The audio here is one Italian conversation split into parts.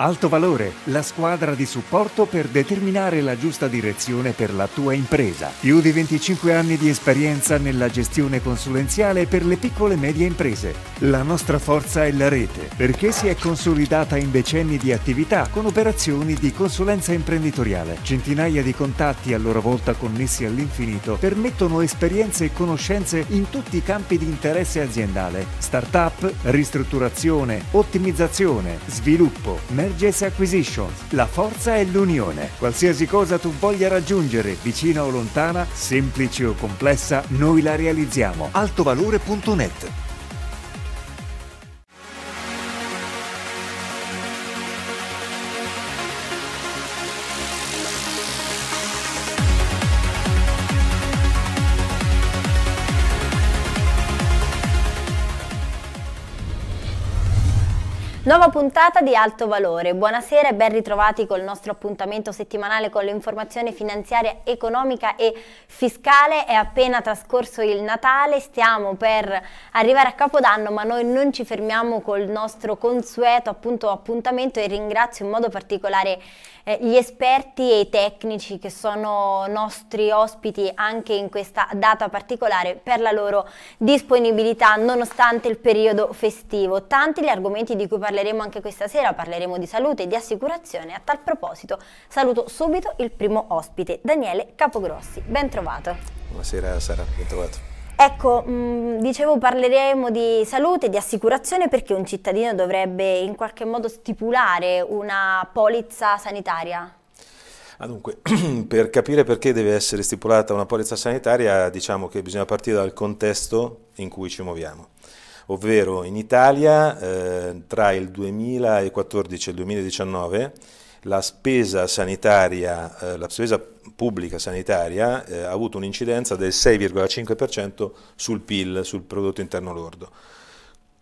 Alto Valore, la squadra di supporto per determinare la giusta direzione per la tua impresa. Più di 25 anni di esperienza nella gestione consulenziale per le piccole e medie imprese. La nostra forza è la rete, perché si è consolidata in decenni di attività con operazioni di consulenza imprenditoriale. Centinaia di contatti a loro volta connessi all'infinito permettono esperienze e conoscenze in tutti i campi di interesse aziendale. Startup, ristrutturazione, ottimizzazione, sviluppo, Mergers Acquisitions. La forza è l'unione. Qualsiasi cosa tu voglia raggiungere, vicina o lontana, semplice o complessa, noi la realizziamo. Altovalore.net Nuova puntata di Alto Valore. Buonasera e ben ritrovati col nostro appuntamento settimanale con l'informazione finanziaria, economica e fiscale. È appena trascorso il Natale, stiamo per arrivare a Capodanno, ma noi non ci fermiamo col nostro consueto appunto, appuntamento e ringrazio in modo particolare eh, gli esperti e i tecnici che sono nostri ospiti anche in questa data particolare per la loro disponibilità nonostante il periodo festivo. Tanti gli argomenti di cui parleremo anche questa sera, parleremo di salute e di assicurazione. A tal proposito saluto subito il primo ospite, Daniele Capogrossi. Ben trovato. Buonasera Sara, ben trovato. Ecco, mh, mm, dicevo parleremo di salute, di assicurazione perché un cittadino dovrebbe in qualche modo stipulare una polizza sanitaria? Ah, dunque, per capire perché deve essere stipulata una polizza sanitaria, diciamo che bisogna partire dal contesto in cui ci muoviamo. Ovvero in Italia eh, tra il 2014 e il 2019 la spesa sanitaria, eh, la spesa pubblica sanitaria eh, ha avuto un'incidenza del 6,5% sul PIL, sul prodotto interno lordo,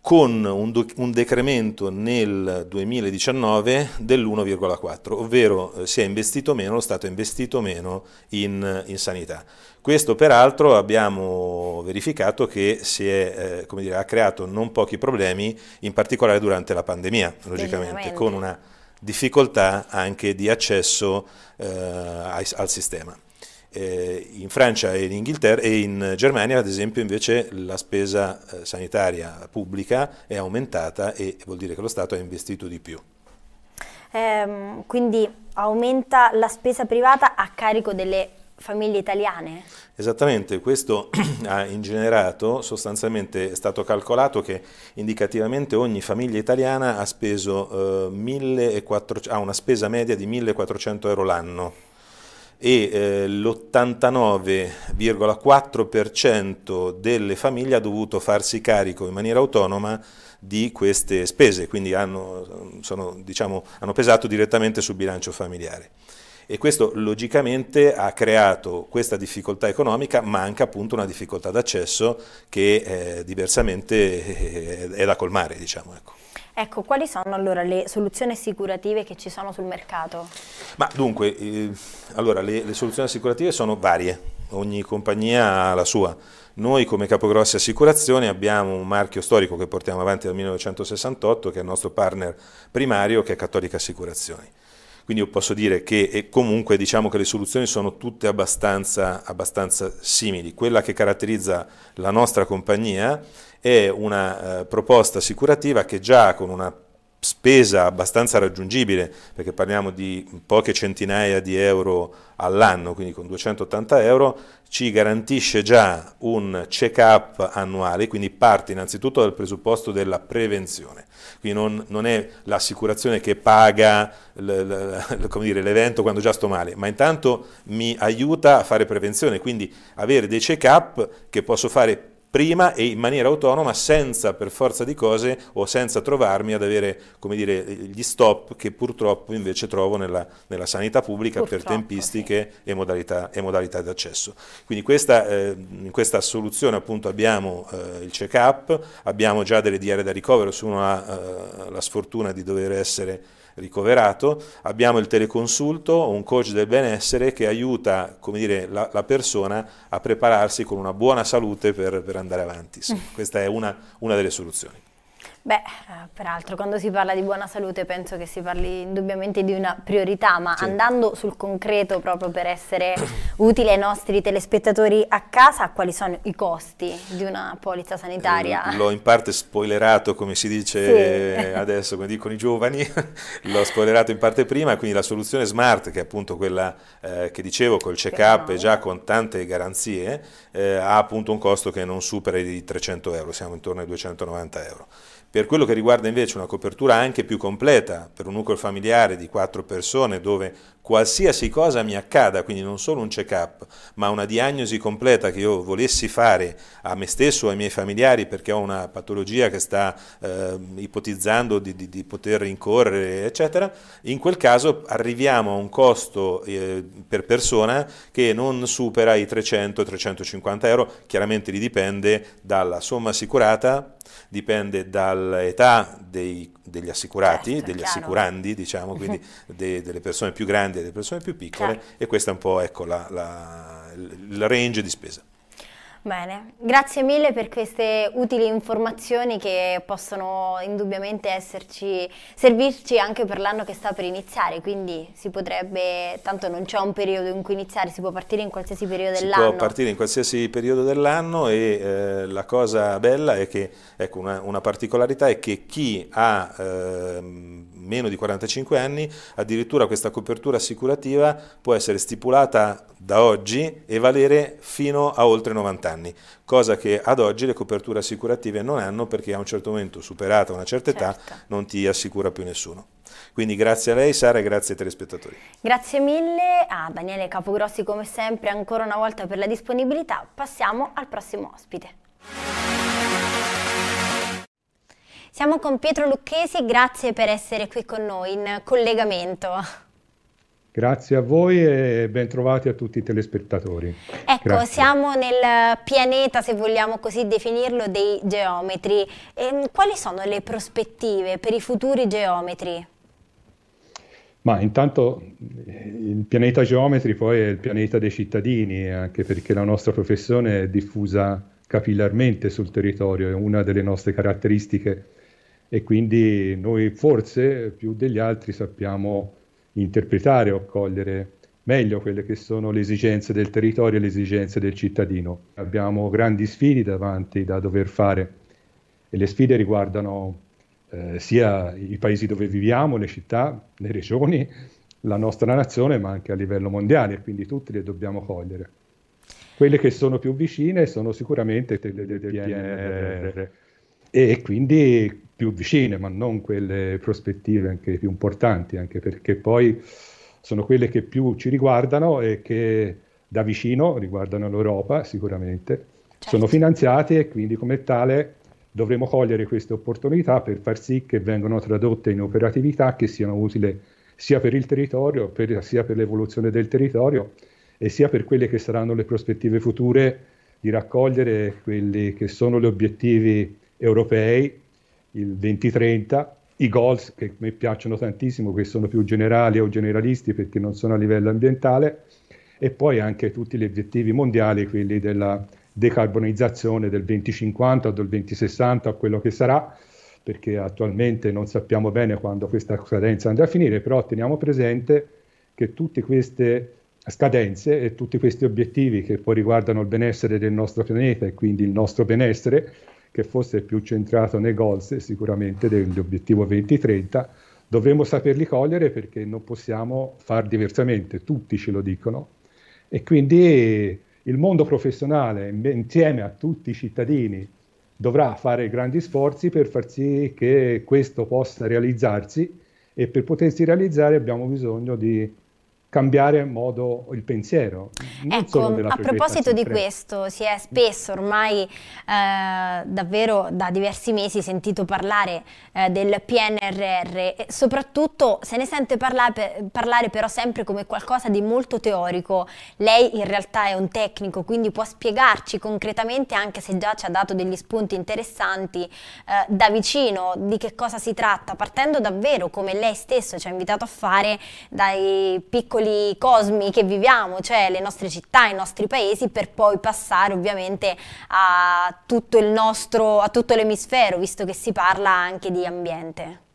con un, un decremento nel 2019 dell'1,4, ovvero eh, si è investito meno, lo Stato ha investito meno in, in sanità. Questo peraltro abbiamo verificato che è, eh, dire, ha creato non pochi problemi, in particolare durante la pandemia, logicamente, con una difficoltà anche di accesso eh, al sistema. Eh, in Francia e in Inghilterra e in Germania, ad esempio, invece la spesa eh, sanitaria pubblica è aumentata e vuol dire che lo Stato ha investito di più. Eh, quindi aumenta la spesa privata a carico delle famiglie italiane? Esattamente, questo ha ingenerato, sostanzialmente è stato calcolato che indicativamente ogni famiglia italiana ha, speso, eh, 1400, ha una spesa media di 1400 euro l'anno e eh, l'89,4% delle famiglie ha dovuto farsi carico in maniera autonoma di queste spese, quindi hanno, sono, diciamo, hanno pesato direttamente sul bilancio familiare e questo logicamente ha creato questa difficoltà economica ma anche appunto una difficoltà d'accesso che eh, diversamente eh, è da colmare diciamo. Ecco. Ecco, quali sono allora le soluzioni assicurative che ci sono sul mercato? Ma dunque, eh, allora, le, le, soluzioni assicurative sono varie, ogni compagnia ha la sua. Noi come Capogrossi Assicurazioni abbiamo un marchio storico che portiamo avanti dal 1968 che è il nostro partner primario che è Cattolica Assicurazioni. Quindi io posso dire che comunque diciamo che le soluzioni sono tutte abbastanza, abbastanza simili. Quella che caratterizza la nostra compagnia è una eh, proposta assicurativa che già con una spesa abbastanza raggiungibile, perché parliamo di poche centinaia di euro all'anno, quindi con 280 euro, ci garantisce già un check-up annuale, quindi parte innanzitutto dal presupposto della prevenzione. Quindi non, non è l'assicurazione che paga l'evento quando già sto male, ma intanto mi aiuta a fare prevenzione, quindi avere dei check-up che posso fare prima e in maniera autonoma senza per forza di cose o senza trovarmi ad avere dire, gli stop che purtroppo invece trovo nella, nella sanità pubblica purtroppo, per tempistiche sì. e, modalità, e modalità di accesso. Quindi questa, eh, in questa soluzione appunto abbiamo eh, il check-up, abbiamo già delle diarie da ricovero, se uno ha eh, la sfortuna di dover essere ricoverato, abbiamo il teleconsulto, un coach del benessere che aiuta dire, la, la, persona a prepararsi con una buona salute per, per andare avanti. Sì, questa è una, una delle soluzioni. Beh, eh, peraltro quando si parla di buona salute penso che si parli indubbiamente di una priorità, ma sì. andando sul concreto proprio per essere utile ai nostri telespettatori a casa, quali sono i costi di una polizza sanitaria? Eh, l'ho in parte spoilerato, come si dice sì. adesso, come dicono i giovani, l'ho spoilerato in parte prima, quindi la soluzione smart, che è appunto quella eh, che dicevo col check-up e già con tante garanzie, eh, ha appunto un costo che non supera i 300 euro, siamo intorno ai 290 euro. Per quello che riguarda invece una copertura anche più completa per un nucleo familiare di quattro persone dove qualsiasi cosa mi accada, quindi non solo un check-up, ma una diagnosi completa che io volessi fare a me stesso o ai miei familiari perché ho una patologia che sta eh, ipotizzando di, di, di, poter rincorrere, eccetera, in quel caso arriviamo a un costo eh, per persona che non supera i 300-350 euro, chiaramente li dipende dalla somma assicurata dipende dall'età dei, degli assicurati, certo, degli chiaro. assicurandi, diciamo, quindi de, delle persone più grandi e delle persone più piccole certo. e questo è un po' ecco, la, la, il range di spesa. Bene, grazie mille per queste utili informazioni che possono indubbiamente esserci, servirci anche per l'anno che sta per iniziare, quindi si potrebbe, tanto non c'è un periodo in cui iniziare, si può partire in qualsiasi periodo dell'anno. Si può partire in qualsiasi periodo dell'anno e eh, la cosa bella è che, ecco, una, una particolarità è che chi ha... Eh, meno di 45 anni, addirittura questa copertura assicurativa può essere stipulata da oggi e valere fino a oltre 90 anni, cosa che ad oggi le coperture assicurative non hanno perché a un certo momento, superata una certa età, certo. non ti assicura più nessuno. Quindi grazie a lei Sara e grazie ai telespettatori. Grazie mille a Daniele Capogrossi come sempre ancora una volta per la disponibilità. Passiamo al prossimo ospite. Siamo con Pietro Lucchesi, grazie per essere qui con noi in collegamento. Grazie a voi e ben trovati a tutti i telespettatori. Ecco, Grazie. siamo nel pianeta, se vogliamo così definirlo, dei geometri. E quali sono le prospettive per i futuri geometri? Ma intanto il pianeta geometri poi è il pianeta dei cittadini, anche perché la nostra professione è diffusa capillarmente sul territorio, è una delle nostre caratteristiche e quindi noi forse più degli altri sappiamo interpretare o cogliere meglio quelle che sono le esigenze del territorio e le esigenze del cittadino. Abbiamo grandi sfide davanti da dover fare e le sfide riguardano eh, sia i paesi dove viviamo, le città, le regioni, la nostra nazione, ma anche a livello mondiale, quindi tutte le dobbiamo cogliere. Quelle che sono più vicine sono sicuramente quelle del PNRR e quindi più vicine, ma non quelle prospettive anche più importanti, anche perché poi sono quelle che più ci riguardano e che da vicino riguardano l'Europa sicuramente, certo. sono finanziate e quindi come tale dovremo cogliere queste opportunità per far sì che vengano tradotte in operatività che siano utili sia per il territorio, per, sia per l'evoluzione del territorio e sia per quelle che saranno le prospettive future di raccogliere quelli che sono gli obiettivi europei il 2030, i goals che a me piacciono tantissimo, che sono più generali o generalisti perché non sono a livello ambientale, e poi anche tutti gli obiettivi mondiali, quelli della decarbonizzazione del 2050 o del 2060 o quello che sarà, perché attualmente non sappiamo bene quando questa scadenza andrà a finire, però teniamo presente che tutte queste scadenze e tutti questi obiettivi che poi riguardano il benessere del nostro pianeta e quindi il nostro benessere che fosse più centrato nei goals sicuramente dell'obiettivo 2030, dovremmo saperli cogliere perché non possiamo far diversamente, tutti ce lo dicono. E quindi il mondo professionale, insieme a tutti i cittadini, dovrà fare grandi sforzi per far sì che questo possa realizzarsi e per potersi realizzare abbiamo bisogno di cambiare modo il pensiero. ecco, a proposito di questo, si è spesso ormai eh, davvero da diversi mesi sentito parlare eh, del PNRR e soprattutto se ne sente parlare, parlare però sempre come qualcosa di molto teorico. Lei in realtà è un tecnico, quindi può spiegarci concretamente, anche se già ci ha dato degli spunti interessanti, eh, da vicino di che cosa si tratta, partendo davvero, come lei stesso ci ha invitato a fare, dai piccoli piccoli cosmi che viviamo, cioè le nostre città, i nostri paesi, per poi passare ovviamente a tutto il nostro, a tutto l'emisfero, visto che si parla anche di ambiente.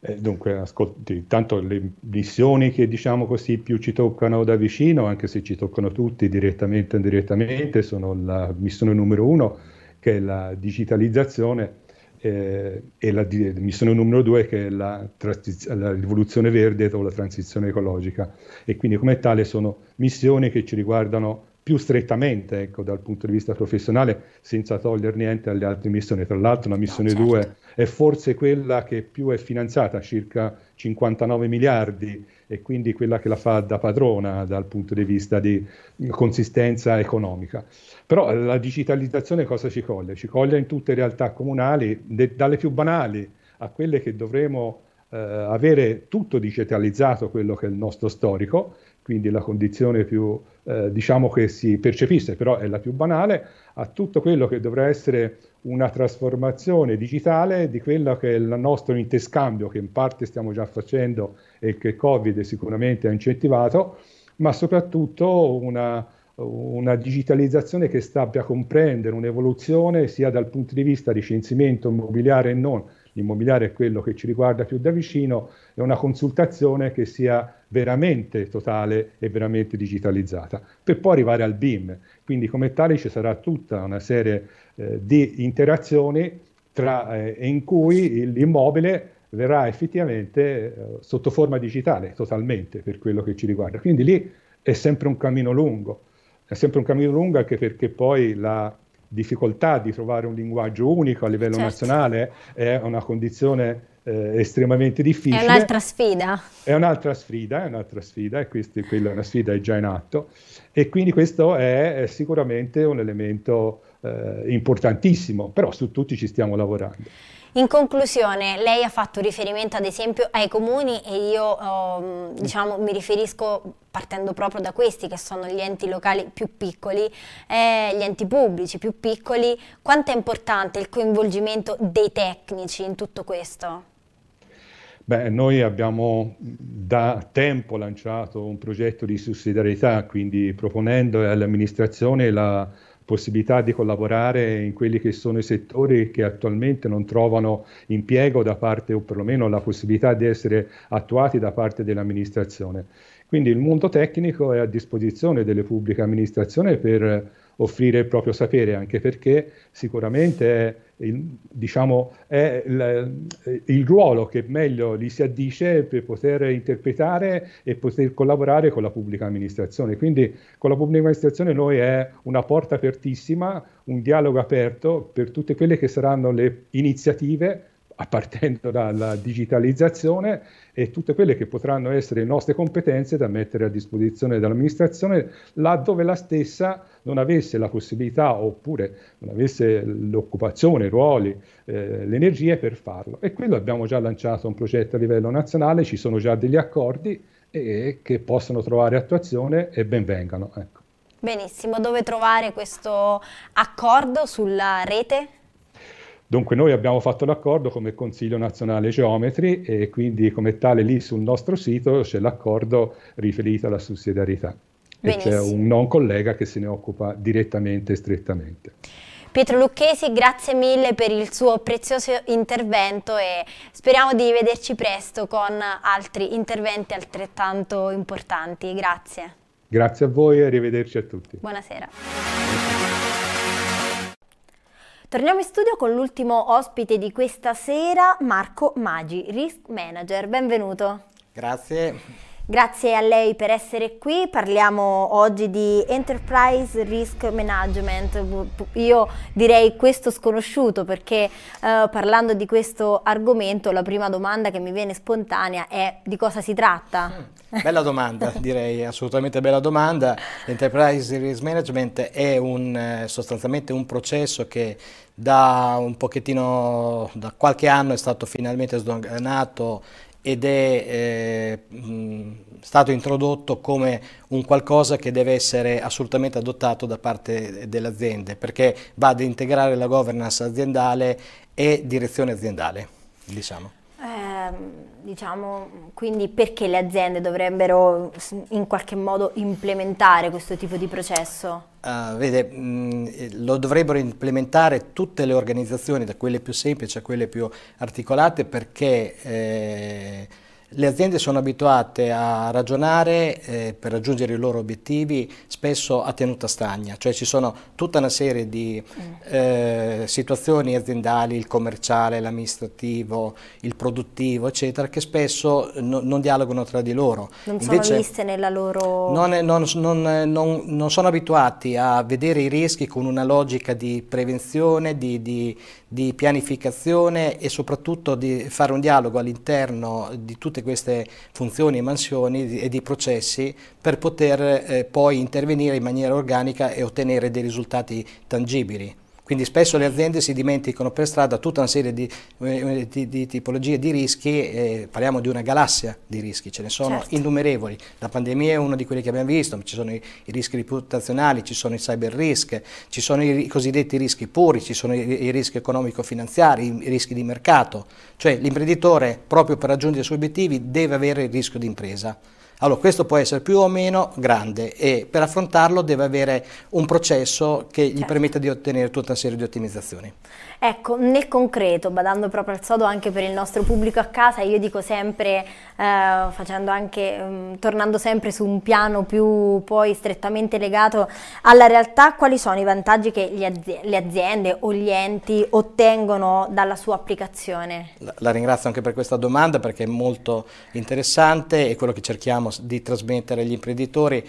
Eh, dunque, ascolti, tanto le missioni che diciamo così più ci toccano da vicino, anche se ci toccano tutti direttamente o indirettamente, sono la missione numero uno, che è la digitalizzazione, eh, e la di, missione numero due, che è la, la rivoluzione verde o la transizione ecologica. E quindi come tale sono missioni che ci riguardano più strettamente ecco, dal punto di vista professionale, senza togliere niente alle altre missioni. Tra l'altro la missione 2 no, certo. è forse quella che più è finanziata, circa 59 miliardi, e quindi quella che la fa da padrona dal punto di vista di consistenza economica. Però la digitalizzazione cosa ci coglie? Ci coglie in tutte le realtà comunali, de- dalle più banali a quelle che dovremo eh, avere tutto digitalizzato, quello che è il nostro storico, quindi la condizione più eh, diciamo che si percepisce, però è la più banale, a tutto quello che dovrà essere una trasformazione digitale di quello che è il nostro interscambio, che in parte stiamo già facendo e che Covid sicuramente ha incentivato, ma soprattutto una, una digitalizzazione che sappia comprendere un'evoluzione sia dal punto di vista di censimento immobiliare e non, l'immobiliare è quello che ci riguarda più da vicino, è una consultazione che sia veramente totale e veramente digitalizzata, per poi arrivare al BIM. Quindi come tale ci sarà tutta una serie eh, di interazioni tra, eh, in cui l'immobile verrà effettivamente eh, sotto forma digitale totalmente per quello che ci riguarda. Quindi lì è sempre un cammino lungo, è sempre un cammino lungo anche perché poi la difficoltà di trovare un linguaggio unico a livello certo. nazionale è una condizione eh, estremamente difficile. È un'altra sfida. È un'altra sfida, è un'altra sfida e questa, quella è una sfida è già in atto e quindi questo è, è sicuramente un elemento eh, importantissimo, però su tutti ci stiamo lavorando. In conclusione, lei ha fatto riferimento ad esempio ai comuni e io um, diciamo, mi riferisco partendo proprio da questi che sono gli enti locali più piccoli, eh, gli enti pubblici più piccoli, quanto è importante il coinvolgimento dei tecnici in tutto questo? Beh, noi abbiamo da tempo lanciato un progetto di sussidiarietà, quindi proponendo all'amministrazione la possibilità di collaborare in quelli che sono i settori che attualmente non trovano impiego da parte o perlomeno la possibilità di essere attuati da parte dell'amministrazione. Quindi il mondo tecnico è a disposizione delle pubbliche amministrazioni per offrire il proprio sapere, anche perché sicuramente è il, diciamo, è il, il, ruolo che meglio gli si addice per poter interpretare e poter collaborare con la pubblica amministrazione. Quindi con la pubblica amministrazione noi è una porta apertissima, un dialogo aperto per tutte quelle che saranno le iniziative partendo dalla digitalizzazione e tutte quelle che potranno essere nostre competenze da mettere a disposizione dell'amministrazione laddove la stessa non avesse la possibilità oppure non avesse l'occupazione, i ruoli, eh, le energie per farlo. E quello abbiamo già lanciato un progetto a livello nazionale, ci sono già degli accordi e, che possono trovare attuazione e benvengano. Ecco. Benissimo, dove trovare questo accordo sulla rete? Dunque noi abbiamo fatto l'accordo come Consiglio Nazionale Geometri e quindi come tale lì sul nostro sito c'è l'accordo riferito alla sussidiarietà Benissimo. e c'è un non collega che se ne occupa direttamente e strettamente. Pietro Lucchesi, grazie mille per il suo prezioso intervento e speriamo di vederci presto con altri interventi altrettanto importanti. Grazie. Grazie a voi e arrivederci a tutti. Buonasera. Torniamo in studio con l'ultimo ospite di questa sera, Marco Magi, Risk Manager. Benvenuto. Grazie. Grazie a lei per essere qui, parliamo oggi di Enterprise Risk Management, io direi questo sconosciuto perché eh, parlando di questo argomento la prima domanda che mi viene spontanea è di cosa si tratta? Mm, bella domanda, direi assolutamente bella domanda. Enterprise Risk Management è un, eh, sostanzialmente un processo che da un pochettino, da qualche anno è stato finalmente sdoganato ed è eh, stato introdotto come un qualcosa che deve essere assolutamente adottato da parte delle aziende perché va ad integrare la governance aziendale e direzione aziendale. Diciamo. Eh, diciamo, quindi perché le aziende dovrebbero in qualche modo implementare questo tipo di processo? Uh, vede, mh, lo dovrebbero implementare tutte le organizzazioni, da quelle più semplici a quelle più articolate, perché eh, le aziende sono abituate a ragionare eh, per raggiungere i loro obiettivi spesso a tenuta stagna, cioè ci sono tutta una serie di eh, situazioni aziendali, il commerciale, l'amministrativo, il produttivo, eccetera, che spesso no, non dialogano tra di loro. Non Invece, sono viste nella loro... Non, è, non, non, non, sono abituati a vedere i rischi con una logica di prevenzione, di, di, di pianificazione e soprattutto di fare un dialogo all'interno di tutte queste funzioni e mansioni e di processi per poter eh, poi intervenire in maniera organica e ottenere dei risultati tangibili. Quindi spesso le aziende si dimenticano per strada tutta una serie di, eh, di, di tipologie di rischi, eh, parliamo di una galassia di rischi, ce ne sono certo. innumerevoli. La pandemia è uno di quelli che abbiamo visto, ci sono i, i rischi reputazionali, ci sono i cyber risk, ci sono i, i cosiddetti rischi puri, ci sono i, i rischi economico-finanziari, i rischi di mercato. Cioè l'imprenditore proprio per raggiungere i suoi obiettivi deve avere il rischio di impresa. Allora, questo può essere più o meno grande e per affrontarlo deve avere un processo che gli certo. permetta di ottenere tutta una serie di ottimizzazioni. Ecco, nel concreto, badando proprio al sodo anche per il nostro pubblico a casa, io dico sempre, eh, anche, um, tornando sempre su un piano più poi strettamente legato alla realtà, quali sono i vantaggi che azi le aziende o gli enti ottengono dalla sua applicazione? La, la ringrazio anche per questa domanda perché è molto interessante e quello che cerchiamo di trasmettere agli imprenditori.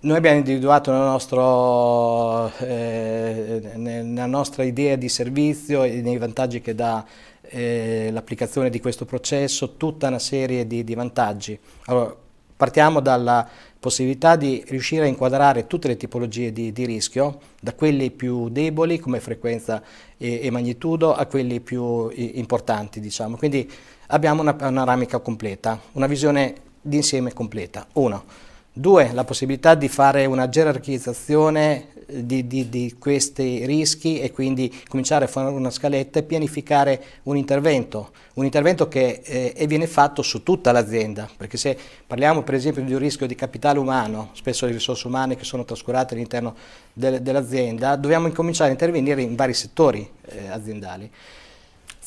Noi abbiamo individuato nel nostro, eh, nella nostra idea di servizio e nei vantaggi che dà eh, l'applicazione di questo processo tutta una serie di, di vantaggi. Allora, partiamo dalla possibilità di riuscire a inquadrare tutte le tipologie di, di rischio, da quelli più deboli come frequenza e, e magnitudo a quelli più importanti. Diciamo. Quindi abbiamo una panoramica completa, una visione d'insieme completa. Uno. Due, la possibilità di fare una gerarchizzazione di, di, di, questi rischi e quindi cominciare a fare una scaletta e pianificare un intervento, un intervento che eh, viene fatto su tutta l'azienda, perché se parliamo per esempio di un rischio di capitale umano, spesso le risorse umane che sono trascurate all'interno del, dell'azienda, dobbiamo incominciare a intervenire in vari settori eh, aziendali.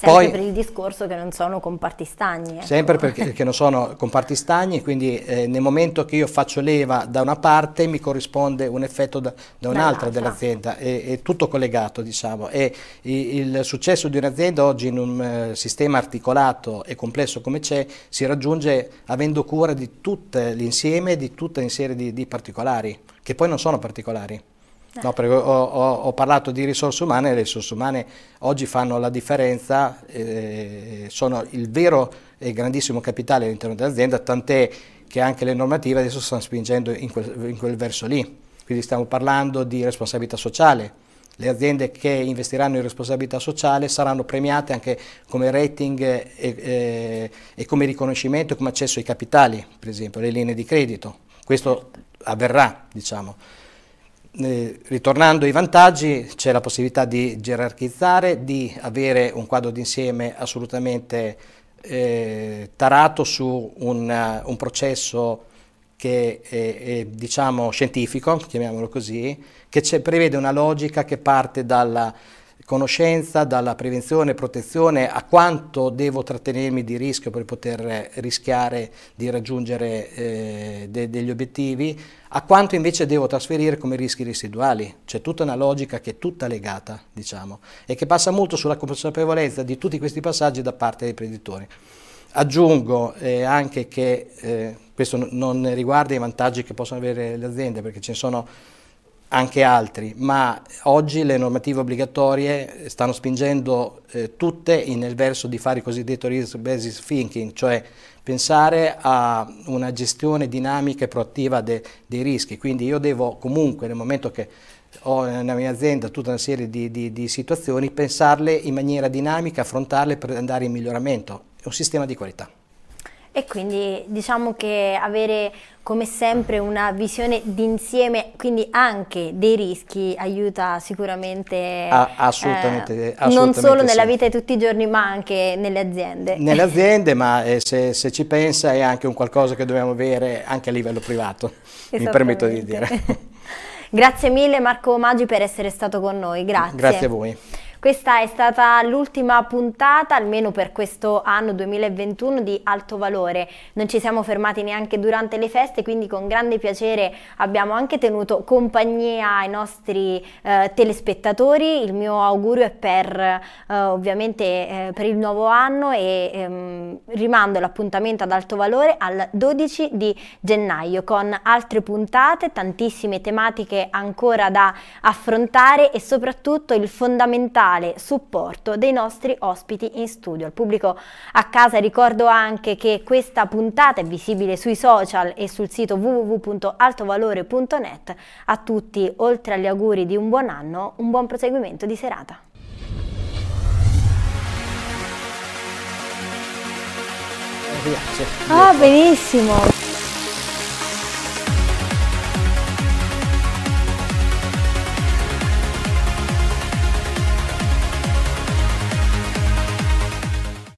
Sempre Poi, per il discorso che non sono comparti stagni. Ecco. Sempre perché non sono comparti stagni, quindi eh, nel momento che io faccio leva da una parte mi corrisponde un effetto da, da un'altra dell'azienda, è, è, tutto collegato diciamo. E il successo di un'azienda oggi in un uh, sistema articolato e complesso come c'è si raggiunge avendo cura di tutto l'insieme, di tutta una serie di, di particolari, che poi non sono particolari. No, perché ho, ho, ho, parlato di risorse umane le risorse umane oggi fanno la differenza, eh, sono il vero e grandissimo capitale all'interno dell'azienda, tant'è che anche le normative adesso stanno spingendo in quel, in quel, verso lì. Quindi stiamo parlando di responsabilità sociale. Le aziende che investiranno in responsabilità sociale saranno premiate anche come rating e, e, e come riconoscimento e come accesso ai capitali, per esempio, le linee di credito. Questo avverrà, diciamo. Eh, ritornando ai vantaggi, c'è la possibilità di gerarchizzare, di avere un quadro d'insieme assolutamente eh, tarato su un, un processo che è, è, diciamo scientifico, chiamiamolo così, che prevede una logica che parte dalla conoscenza, dalla prevenzione e protezione, a quanto devo trattenermi di rischio per poter rischiare di raggiungere eh, de degli obiettivi, a quanto invece devo trasferire come rischi residuali. C'è tutta una logica che è tutta legata, diciamo, e che passa molto sulla consapevolezza di tutti questi passaggi da parte dei imprenditori. Aggiungo eh, anche che eh, questo non riguarda i vantaggi che possono avere le aziende, perché ce ne sono anche altri, ma oggi le normative obbligatorie stanno spingendo eh, tutte nel verso di fare il cosiddetto risk-based thinking, cioè pensare a una gestione dinamica e proattiva de, dei rischi. Quindi io devo comunque, nel momento che ho nella mia azienda tutta una serie di, di, di situazioni, pensarle in maniera dinamica, affrontarle per andare in miglioramento. È un sistema di qualità. E quindi diciamo che avere come sempre una visione d'insieme, quindi anche dei rischi, aiuta sicuramente, ah, assolutamente, eh, assolutamente, non solo sì. nella vita di tutti i giorni ma anche nelle aziende. Nelle aziende, ma eh, se, se, ci pensa è anche un qualcosa che dobbiamo avere anche a livello privato, mi permetto di dire. Grazie mille Marco Maggi per essere stato con noi, grazie. Grazie a voi. Questa è stata l'ultima puntata, almeno per questo anno 2021, di Alto Valore. Non ci siamo fermati neanche durante le feste, quindi con grande piacere abbiamo anche tenuto compagnia ai nostri eh, telespettatori. Il mio augurio è per eh, ovviamente eh, per il nuovo anno e ehm, rimando l'appuntamento ad Alto Valore al 12 di gennaio con altre puntate, tantissime tematiche ancora da affrontare e soprattutto il fondamentale totale supporto dei nostri ospiti in studio. Al pubblico a casa ricordo anche che questa puntata è visibile sui social e sul sito www.altovalore.net. A tutti, oltre agli auguri di un buon anno, un buon proseguimento di serata. Ah, benissimo!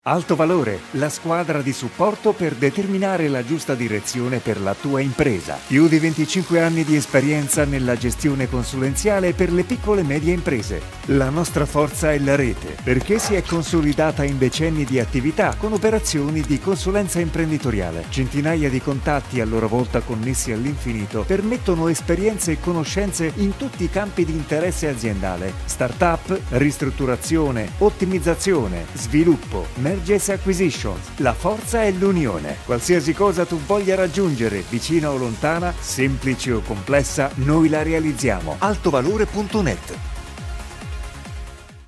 Alto Valore, la squadra di supporto per determinare la giusta direzione per la tua impresa. Più di 25 anni di esperienza nella gestione consulenziale per le piccole e medie imprese. La nostra forza è la rete, perché si è consolidata in decenni di attività con operazioni di consulenza imprenditoriale. Centinaia di contatti a loro volta connessi all'infinito permettono esperienze e conoscenze in tutti i campi di interesse aziendale. Startup, ristrutturazione, ottimizzazione, sviluppo, Mergers Acquisitions. La forza è l'unione. Qualsiasi cosa tu voglia raggiungere, vicina o lontana, semplice o complessa, noi la realizziamo. Altovalore.net